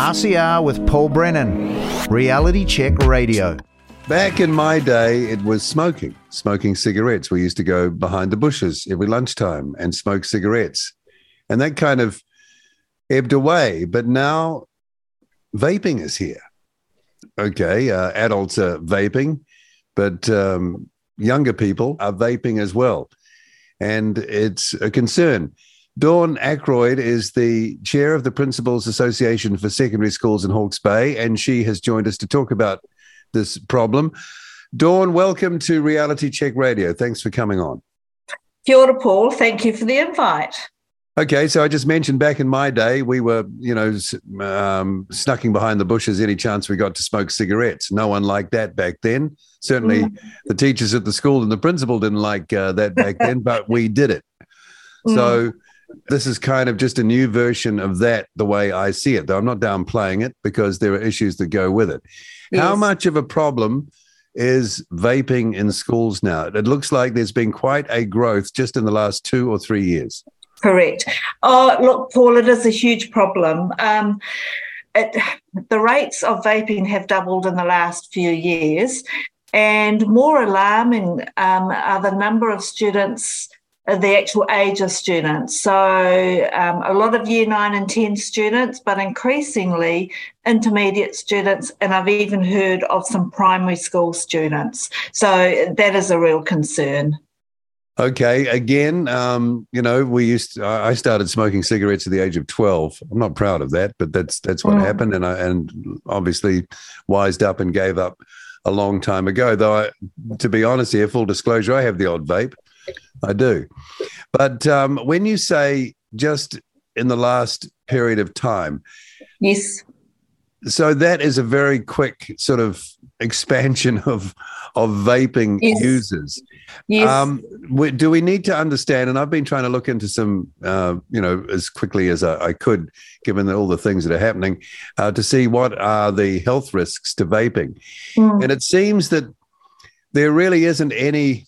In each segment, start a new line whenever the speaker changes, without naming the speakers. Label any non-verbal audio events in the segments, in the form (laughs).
RCR with Paul Brennan, Reality Check Radio.
Back in my day, it was smoking, smoking cigarettes. We used to go behind the bushes every lunchtime and smoke cigarettes. And that kind of ebbed away. But now vaping is here. Okay, uh, adults are vaping, but um, younger people are vaping as well. And it's a concern. Dawn Ackroyd is the chair of the Principals Association for Secondary Schools in Hawke's Bay, and she has joined us to talk about this problem. Dawn, welcome to Reality Check Radio. Thanks for coming on.
Kia ora, Paul. Thank you for the invite.
Okay, so I just mentioned back in my day, we were, you know, um, snucking behind the bushes any chance we got to smoke cigarettes. No one liked that back then. Certainly, mm. the teachers at the school and the principal didn't like uh, that back then, (laughs) but we did it. Mm. So this is kind of just a new version of that, the way I see it. Though I'm not downplaying it because there are issues that go with it. Yes. How much of a problem is vaping in schools now? It looks like there's been quite a growth just in the last two or three years.
Correct. Oh, look, Paul, it is a huge problem. Um, it, the rates of vaping have doubled in the last few years, and more alarming um, are the number of students the actual age of students. So, um, a lot of year nine and 10 students, but increasingly intermediate students, and I've even heard of some primary school students. So, that is a real concern.
Okay, again, um, you know, we used. To, I started smoking cigarettes at the age of twelve. I'm not proud of that, but that's that's what mm. happened, and I and obviously wised up and gave up a long time ago. Though, I, to be honest, here, full disclosure, I have the odd vape. I do. But um, when you say just in the last period of time,
yes.
So that is a very quick sort of expansion (laughs) of of vaping yes. users.
Yes. Um,
do we need to understand? And I've been trying to look into some, uh, you know, as quickly as I, I could, given all the things that are happening, uh, to see what are the health risks to vaping. Mm. And it seems that there really isn't any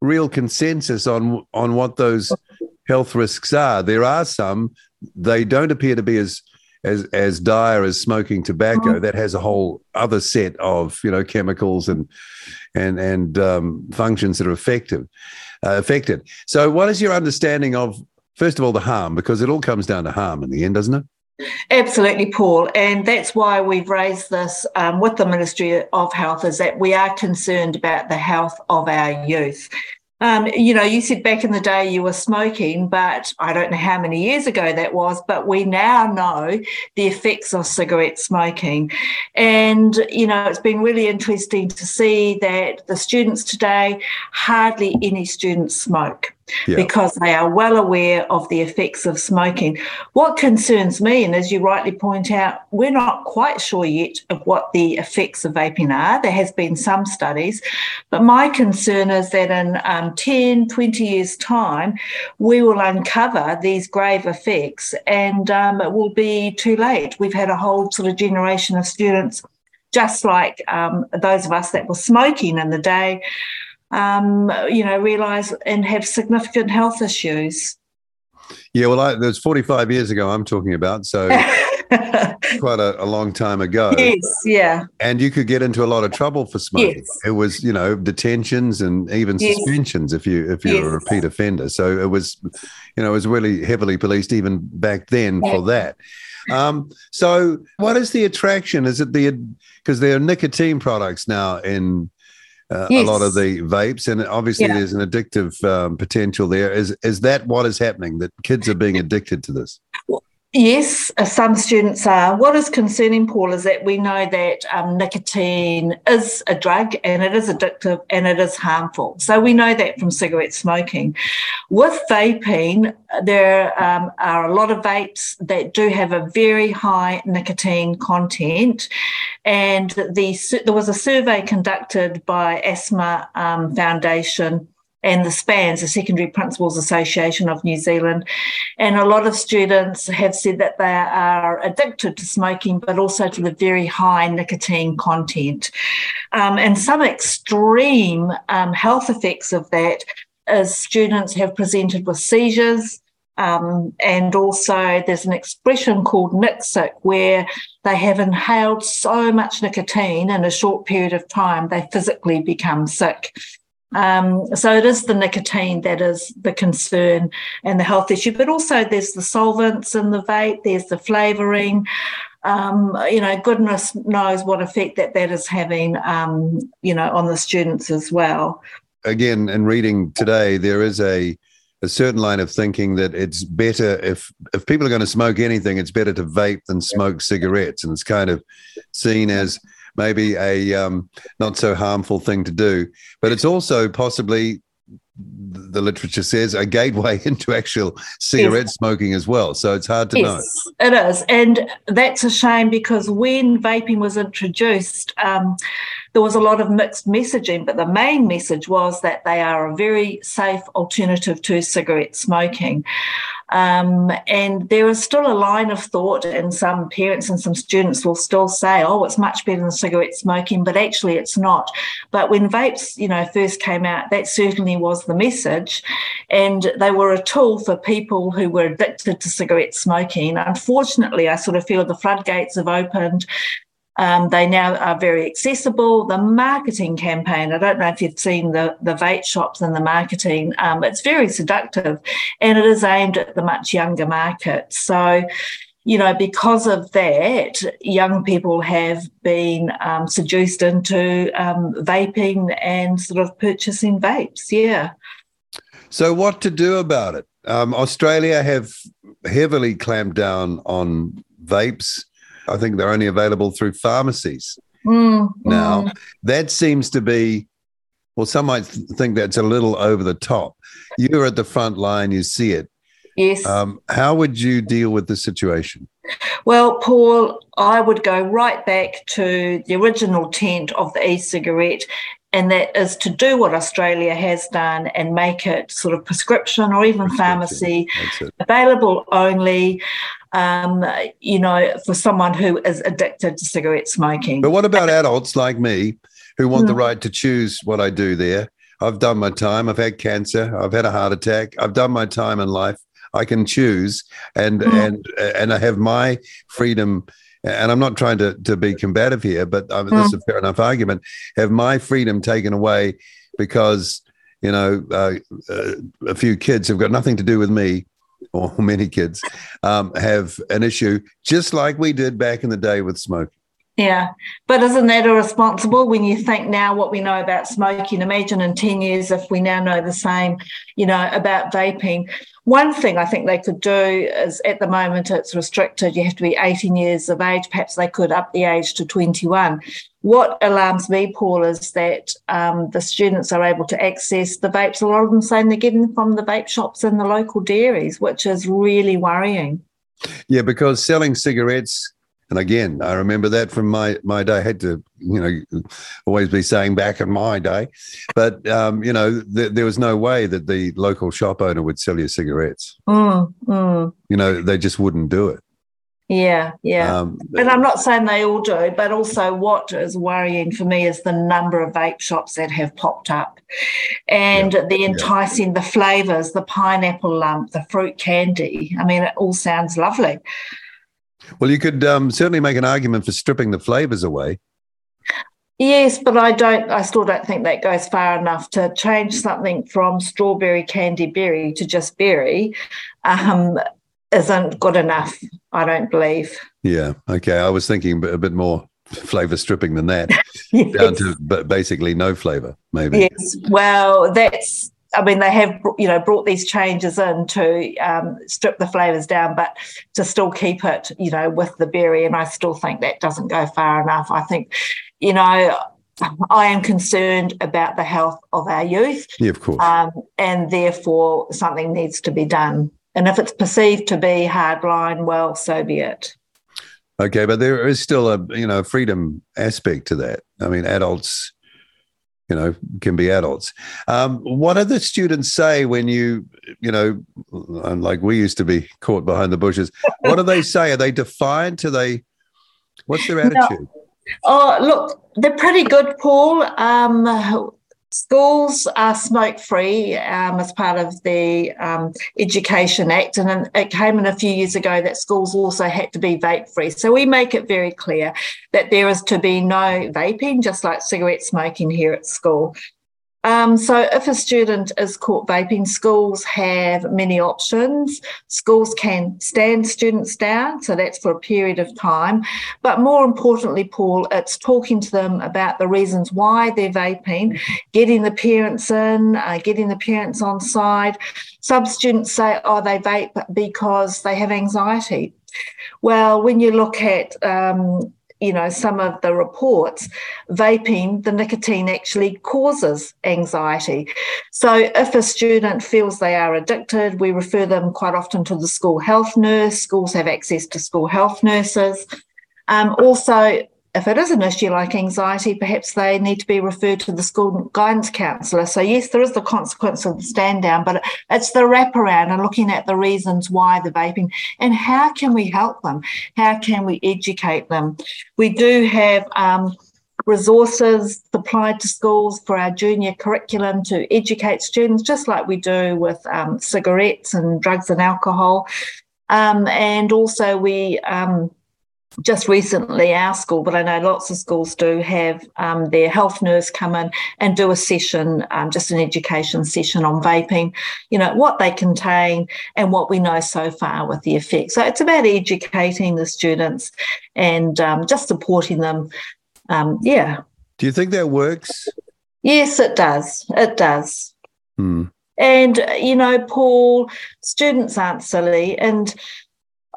real consensus on on what those health risks are. There are some; they don't appear to be as as as dire as smoking tobacco. Mm. That has a whole other set of you know chemicals and and and um, functions that are effective uh, affected. So, what is your understanding of first of all the harm? Because it all comes down to harm in the end, doesn't it?
Absolutely, Paul. And that's why we've raised this um, with the Ministry of Health is that we are concerned about the health of our youth. Um, you know, you said back in the day you were smoking, but I don't know how many years ago that was, but we now know the effects of cigarette smoking. And, you know, it's been really interesting to see that the students today, hardly any students smoke yeah. because they are well aware of the effects of smoking. What concerns me, and as you rightly point out, we're not quite sure yet of what the effects of vaping are. There has been some studies, but my concern is that in um, 10, 20 years' time, we will uncover these grave effects and um, it will be too late. We've had a whole sort of generation of students just like um, those of us that were smoking in the day, um, you know, realise and have significant health issues.
Yeah, well, I, was 45 years ago I'm talking about, so (laughs) quite a, a, long time ago.
Yes, yeah.
And you could get into a lot of trouble for smoking. Yes. It was, you know, detentions and even yes. suspensions if you if you're yes. a repeat offender. So it was, you know, it was really heavily policed even back then for that. Um, so what is the attraction? Is it the because there are nicotine products now in uh, yes. a lot of the vapes, and obviously yeah. there's an addictive um, potential there. Is is that what is happening? That kids are being (laughs) addicted to this?
Yes, uh, some students are. What is concerning, Paul, is that we know that um, nicotine is a drug and it is addictive and it is harmful. So we know that from cigarette smoking. With vaping, there um, are a lot of vapes that do have a very high nicotine content. And the, there was a survey conducted by Asthma um, Foundation and the SPANZ, the Secondary Principals Association of New Zealand. And a lot of students have said that they are addicted to smoking, but also to the very high nicotine content. Um, and some extreme um, health effects of that is students have presented with seizures, Um, and also, there's an expression called nixic where they have inhaled so much nicotine in a short period of time, they physically become sick. Um, so it is the nicotine that is the concern and the health issue, but also there's the solvents in the vape, there's the flavouring. Um, you know, goodness knows what effect that that is having, um, you know, on the students as well.
Again, in reading today, there is a a certain line of thinking that it's better if if people are going to smoke anything, it's better to vape than smoke cigarettes, and it's kind of seen as maybe a um, not so harmful thing to do. But it's also possibly the literature says a gateway (laughs) into actual cigarette yes. smoking as well. So it's hard to yes,
know. It is. And that's a shame because when vaping was introduced, um, there was a lot of mixed messaging, but the main message was that they are a very safe alternative to cigarette smoking. Um, and there is still a line of thought, and some parents and some students will still say, "Oh, it's much better than cigarette smoking," but actually, it's not. But when vapes, you know, first came out, that certainly was the message, and they were a tool for people who were addicted to cigarette smoking. Unfortunately, I sort of feel the floodgates have opened. Um, they now are very accessible. The marketing campaign, I don't know if you've seen the, the vape shops and the marketing, um, it's very seductive and it is aimed at the much younger market. So, you know, because of that, young people have been um, seduced into um, vaping and sort of purchasing vapes. Yeah.
So, what to do about it? Um, Australia have heavily clamped down on vapes. I think they're only available through pharmacies mm, now. Mm. That seems to be, well, some might think that's a little over the top. You're at the front line, you see it.
Yes. Um,
how would you deal with the situation?
Well, Paul, I would go right back to the original tent of the e cigarette, and that is to do what Australia has done and make it sort of prescription or even pharmacy available only um, you know, for someone who is addicted to cigarette smoking.
But what about adults like me who want mm. the hmm. right to choose what I do there? I've done my time. I've had cancer. I've had a heart attack. I've done my time in life. I can choose, and mm. and and I have my freedom. And I'm not trying to, to be combative here, but mm. this is a hmm. fair enough argument. Have my freedom taken away because you know uh, uh, a few kids have got nothing to do with me (laughs) or many kids um, have an issue, just like we did back in the day with smoking.
Yeah, but isn't that irresponsible when you think now what we know about smoking? Imagine in 10 years if we now know the same, you know, about vaping. One thing I think they could do is at the moment it's restricted. You have to be 18 years of age. Perhaps they could up the age to 21. What alarms me, Paul, is that um, the students are able to access the vapes. A lot of them saying they're getting from the vape shops and the local dairies, which is really worrying.
Yeah, because selling cigarettes and again, I remember that from my my day. I had to, you know, always be saying back in my day, but um, you know, th- there was no way that the local shop owner would sell you cigarettes. Mm, mm. You know, they just wouldn't do it.
Yeah, yeah. Um, and I'm not saying they all do, but also what is worrying for me is the number of vape shops that have popped up and yeah, the enticing, yeah. the flavors, the pineapple lump, the fruit candy. I mean, it all sounds lovely.
Well, you could um, certainly make an argument for stripping the flavors away.
Yes, but I don't. I still don't think that goes far enough to change something from strawberry candy berry to just berry. Um, isn't good enough. I don't believe.
Yeah. Okay. I was thinking a bit more flavor stripping than that, (laughs) yes. down to basically no flavor, maybe.
Yes. Well, that's I mean, they have you know brought these changes in to um, strip the flavors down, but to still keep it you know with the berry. And I still think that doesn't go far enough. I think you know I am concerned about the health of our youth.
Yeah, of course. Um,
and therefore, something needs to be done. And if it's perceived to be hardline, well, so be it.
Okay, but there is still a you know freedom aspect to that. I mean, adults you know can be adults. Um, what do the students say when you you know like we used to be caught behind the bushes what do they say? Are they defiant? Are they what's their attitude?
No. oh look they're pretty good paul. Um, Schools are smoke free um, as part of the um, Education Act, and it came in a few years ago that schools also had to be vape free. So we make it very clear that there is to be no vaping, just like cigarette smoking here at school. Um, so, if a student is caught vaping, schools have many options. Schools can stand students down, so that's for a period of time. But more importantly, Paul, it's talking to them about the reasons why they're vaping, getting the parents in, uh, getting the parents on side. Some students say, oh, they vape because they have anxiety. Well, when you look at um, you know some of the reports vaping the nicotine actually causes anxiety. So if a student feels they are addicted we refer them quite often to the school health nurse. Schools have access to school health nurses. Um, also if it is an issue like anxiety, perhaps they need to be referred to the school guidance counsellor. So, yes, there is the consequence of the stand down, but it's the wraparound and looking at the reasons why they're vaping and how can we help them? How can we educate them? We do have um, resources supplied to schools for our junior curriculum to educate students, just like we do with um, cigarettes and drugs and alcohol. Um, and also, we um, just recently our school, but I know lots of schools do have um, their health nurse come in and do a session, um, just an education session on vaping, you know, what they contain and what we know so far with the effects. So it's about educating the students and um, just supporting them. Um, yeah.
Do you think that works?
Yes, it does. It does.
Hmm.
And, you know, Paul, students aren't silly. And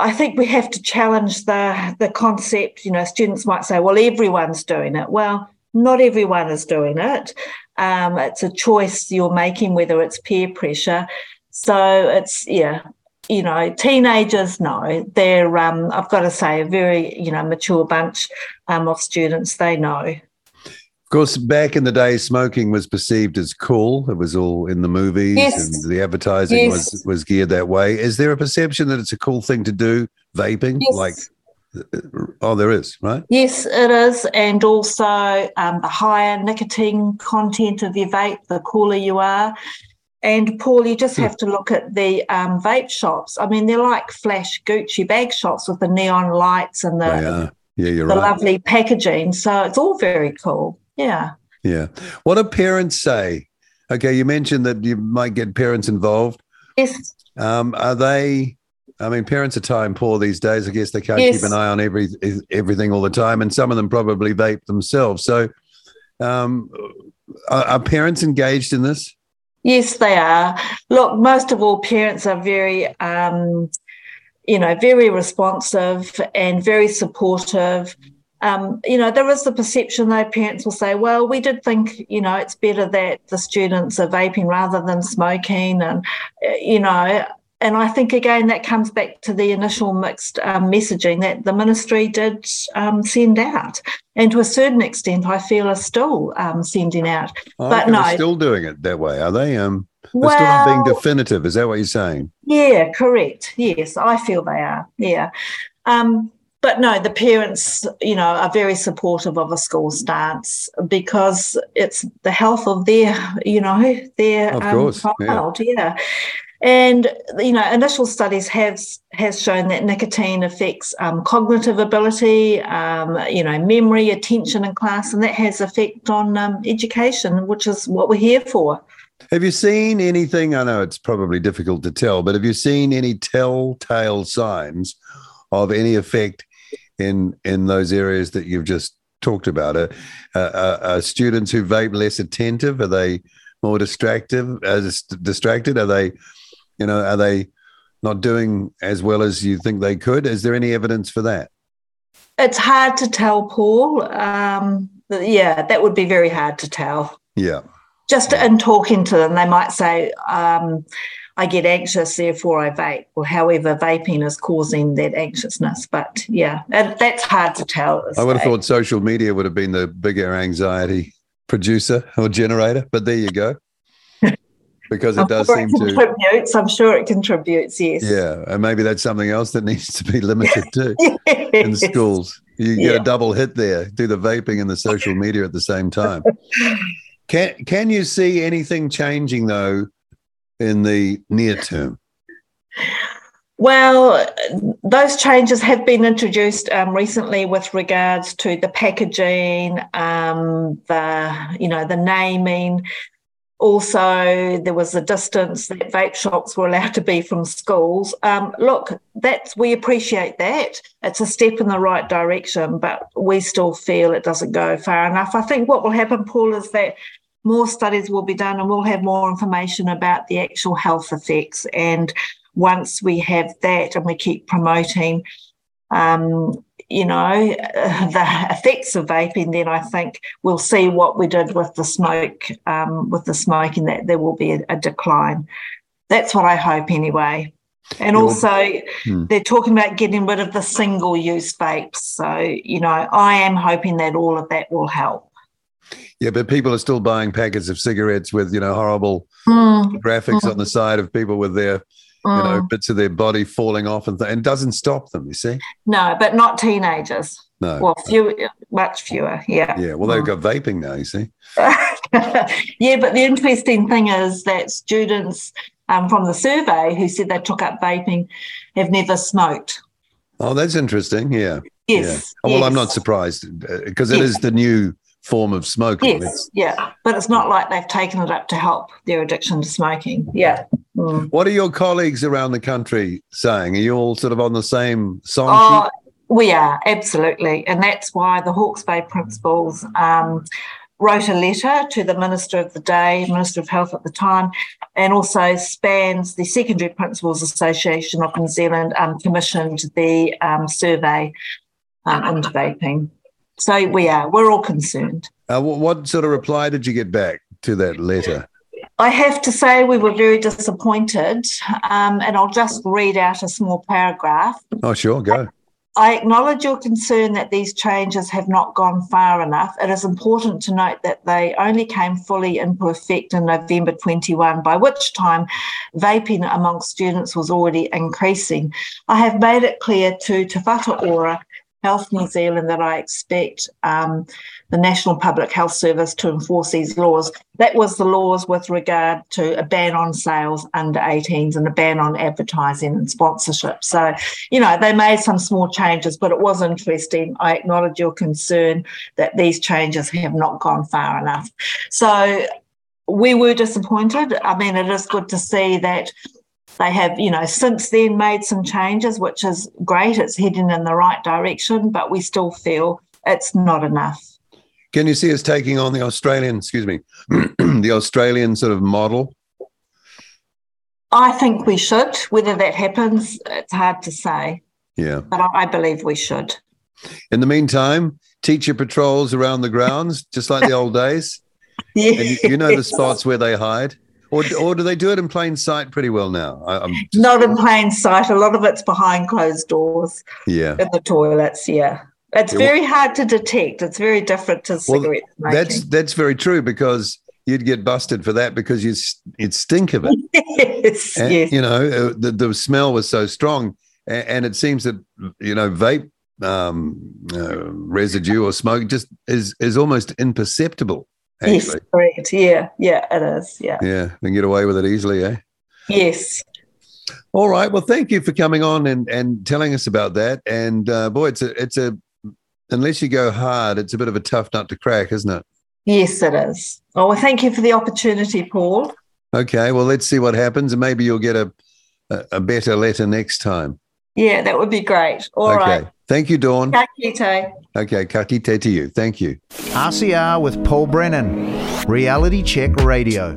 I think we have to challenge the the concept. You know, students might say, "Well, everyone's doing it." Well, not everyone is doing it. Um, it's a choice you're making, whether it's peer pressure. So it's yeah, you know, teenagers know they're. Um, I've got to say, a very you know mature bunch um, of students. They know.
Of course, back in the day, smoking was perceived as cool. It was all in the movies,
Yes.
and the advertising
Yes.
was was geared that way. Is there a perception that it's a cool thing to do, vaping?
Yes.
Like, oh, there is, right?
Yes, it is. And also, um, the higher nicotine content of your vape, the cooler you are. And Paul, you just
Hmm.
have to look at the um, vape shops. I mean, they're like flash Gucci bag shops with the neon lights and the.
Yeah, you're
the
right.
lovely packaging. So it's all very cool. Yeah.
Yeah. What do parents say? Okay, you mentioned that you might get parents involved.
Yes.
Um, are they? I mean, parents are time poor these days. I guess they can't
Yes.
keep an eye on every everything all the time, and some of them probably vape themselves. So, um, are, are parents engaged in this?
Yes, they are. Look, most of all, parents are very, um, you know, very responsive and very supportive. Um, you know, there is the perception though, parents will say, well, we did think, you know, it's better that the students are vaping rather than smoking. And, uh, you know, and I think again that comes back to the initial mixed um, messaging that the ministry did um, send out, and to a certain extent, I feel are still um, sending out.
I
But no.
still doing it that way, are they? Um, they're still not being definitive. Is that what you're saying?
Yeah, correct. Yes, I feel they are. Yeah. Um, but no, the parents, you know, are very supportive of a school stance because it's the health of their, you know, their
Of
um,
course, yeah.
child. Yeah. And you know, initial studies have has shown that nicotine affects um, cognitive ability, um, you know, memory, attention in class, and that has effect on um, education, which is what we're here for.
Have you seen anything? I know it's probably difficult to tell, but have you seen any telltale signs of any effect in in those areas that you've just talked about? Are, uh, are students who vape less attentive? Are they more distracted? As distracted? Are they, you know, are they not doing as well as you think they could? Is there any evidence for that?
It's hard to tell, Paul. Um, yeah, that would be very hard to tell.
Yeah.
Just in talking to them, they might say, um, I get anxious, therefore I vape, or however, vaping is causing that anxiousness. But yeah, that's hard to tell.
I would have thought social media would have been the bigger anxiety producer or generator, but there you go. (laughs) Because it does
sure
seem
it
to,
contributes. I'm sure it contributes, yes.
yeah, and maybe that's something else that (laughs) needs to be limited too (laughs) in schools. You get
Yeah.
a double hit there, do the vaping and the social media at the same time. Can can you see anything changing though in the near term?
Well, those changes have been introduced um, recently with regards to the packaging, um, the you know the naming. Also, there was a distance that vape shops were allowed to be from schools. Um, look, that's we appreciate that. It's a step in the right direction, but we still feel it doesn't go far enough. I think what will happen, Paul, is that more studies will be done and we'll have more information about the actual health effects and once we have that and we keep promoting, um, you know, (laughs) the effects of vaping, then I think we'll see what we did with the smoke, um, with the smoking, that there will be a, a decline. That's what I hope anyway. And also, hmm. they're talking about getting rid of the single use vapes. So, you know, I am hoping that all of that will help.
Yeah, but people are still buying packets of cigarettes with, you know, horrible mm. graphics mm. on the side of people with their you know, mm. bits of their body falling off and, th- and doesn't stop them, you see?
No, but not teenagers. No. Well, few, much fewer. Yeah.
Yeah. Well, they've mm. got vaping now, you see? (laughs)
yeah, but the interesting thing is that students um, from the survey who said they took up vaping have never smoked.
Oh, that's interesting. Yeah.
Yes.
Yeah. Well,
yes.
I'm not surprised because uh, it yes. is the new form of smoking.
Yes, it's, yeah, but it's not like they've taken it up to help their addiction to smoking. Yeah.
Mm. What are your colleagues around the country saying? Are you all sort of on the same song
oh, sheet? We are absolutely, and that's why the Hawke's Bay principals um, wrote a letter to the Minister of the day, Minister of Health at the time, and also SPANZ the Secondary Principals Association of New Zealand um, commissioned the um, survey um, into vaping. So we are. We're all concerned.
Uh, what sort of reply did you get back to that letter?
I have to say we were very disappointed, um, and I'll just read out a small paragraph.
Oh, sure, go.
I acknowledge your concern that these changes have not gone far enough. It is important to note that they only came fully into effect in November 21, by which time vaping amongst students was already increasing. I have made it clear to Te Whatu Ora Health New Zealand that I expect um, the National Public Health Service to enforce these laws. That was the laws with regard to a ban on sales under 18s and a ban on advertising and sponsorship. So, you know, they made some small changes, but it was interesting. I acknowledge your concern that these changes have not gone far enough. So, we were disappointed. I mean, it is good to see that they have, you know, since then made some changes, which is great. It's heading in the right direction, but we still feel it's not enough.
Can you see us taking on the Australian, excuse me, (clears throat) the Australian sort of model?
I think we should. Whether that happens, it's hard to say.
Yeah.
But I believe we should.
In the meantime, teacher patrols around the grounds, just like the (laughs) old days. Yeah. You, you know the spots where they hide. Or, or do they do it in plain sight pretty well now? I, am
Not in plain sight. A lot of it's behind closed doors.
Yeah.
In the toilets. Yeah. It's yeah, very well, hard to detect. It's very different to cigarette
well, That's that's very true because you'd get busted for that because you you'd stink of it. (laughs)
yes,
and,
yes.
You know uh, the the smell was so strong, and, and it seems that you know vape um, uh, residue or smoke just is is almost imperceptible.
Actually. Yes, correct. Yeah, yeah, it is. Yeah.
Yeah, they get away with it easily, eh?
Yes.
All right. Well, thank you for coming on and, and telling us about that. And uh, boy, it's a it's a unless you go hard, it's a bit of a tough nut to crack, isn't it?
Yes, it is. Oh, well, thank you for the opportunity, Paul.
Okay. Well, let's see what happens, and maybe you'll get a a, a better letter next time.
Yeah, that would be great. All okay. right.
Thank you, Dawn.
Ka kite.
Okay, ka kite to you. Thank you.
RCR with Paul Brennan, Reality Check Radio.